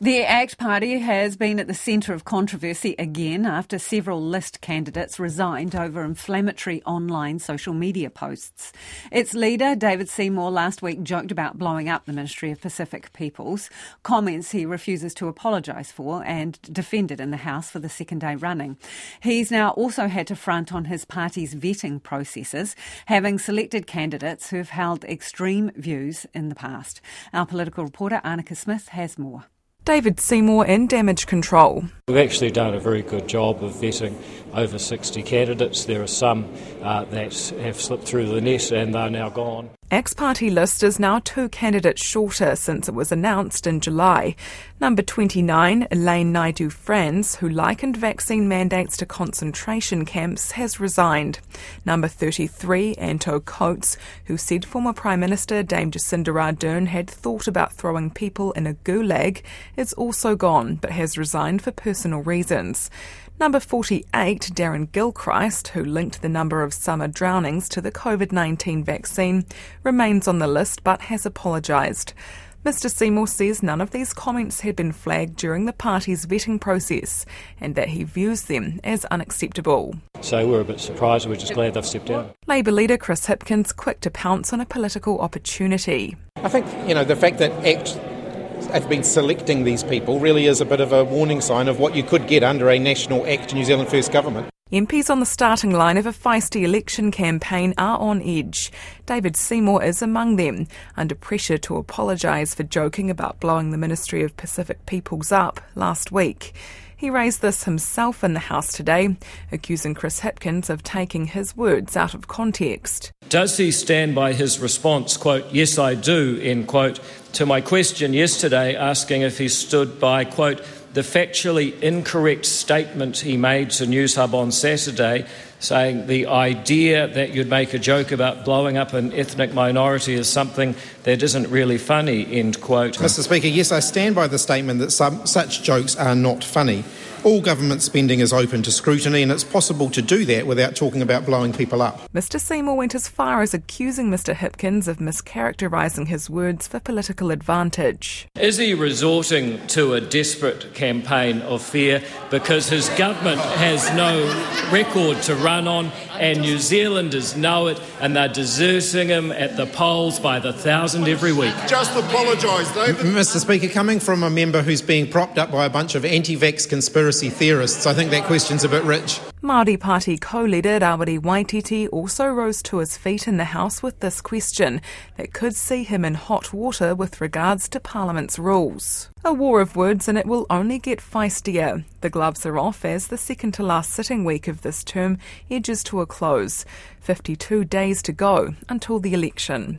The ACT Party has been at the centre of controversy again after several list candidates resigned over inflammatory online social media posts. Its leader, David Seymour, last week joked about blowing up the Ministry of Pacific Peoples, comments he refuses to apologise for and defended in the House for the second day running. He's now also had to front on his party's vetting processes, having selected candidates who've held extreme views in the past. Our political reporter, Anneke Smith, has more. David Seymour in Damage Control. We've actually done a very good job of vetting over 60 candidates. There are some uh, that have slipped through the net and they're now gone. ACT's party list is now two candidates shorter since it was announced in July. Number 29, Elaine Naidu Franz, who likened vaccine mandates to concentration camps, has resigned. Number 33, Anto Coates, who said former Prime Minister Dame Jacinda Ardern had thought about throwing people in a gulag, is also gone but has resigned for personal reasons. Number 48, Darren Gilchrist, who linked the number of summer drownings to the COVID 19 vaccine, remains on the list but has apologised. Mr Seymour says none of these comments had been flagged during the party's vetting process and that he views them as unacceptable. So we're a bit surprised, we're just glad they've stepped down. Labour leader Chris Hipkins quick to pounce on a political opportunity. I think, you know, the fact that ACT have been selecting these people really is a bit of a warning sign of what you could get under a national ACT New Zealand First government. MPs on the starting line of a feisty election campaign are on edge. David Seymour is among them, under pressure to apologise for joking about blowing the Ministry of Pacific Peoples up last week. He raised this himself in the House today, accusing Chris Hipkins of taking his words out of context. Does he stand by his response, quote, yes, I do, end quote, to my question yesterday asking if he stood by, quote, the factually incorrect statement he made to Newshub on Saturday, saying the idea that you'd make a joke about blowing up an ethnic minority is something that isn't really funny, end quote. Mr Speaker, yes, I stand by the statement that some, such jokes are not funny. All government spending is open to scrutiny, and it's possible to do that without talking about blowing people up. Mr. Seymour went as far as accusing Mr. Hipkins of mischaracterising his words for political advantage. Is he resorting to a desperate campaign of fear because his government has no record to run on, and New Zealanders know it, and they're deserting him at the polls by the thousand every week? Just apologise, David. Mr. Speaker, coming from a member who's being propped up by a bunch of anti vax conspiracy conspiracy theorists. I think that question's a bit rich. Māori Party co-leader Rawiri Waititi also rose to his feet in the House with this question that could see him in hot water with regards to Parliament's rules. A war of words and it will only get feistier. The gloves are off as the second to last sitting week of this term edges to a close. 52 days to go until the election.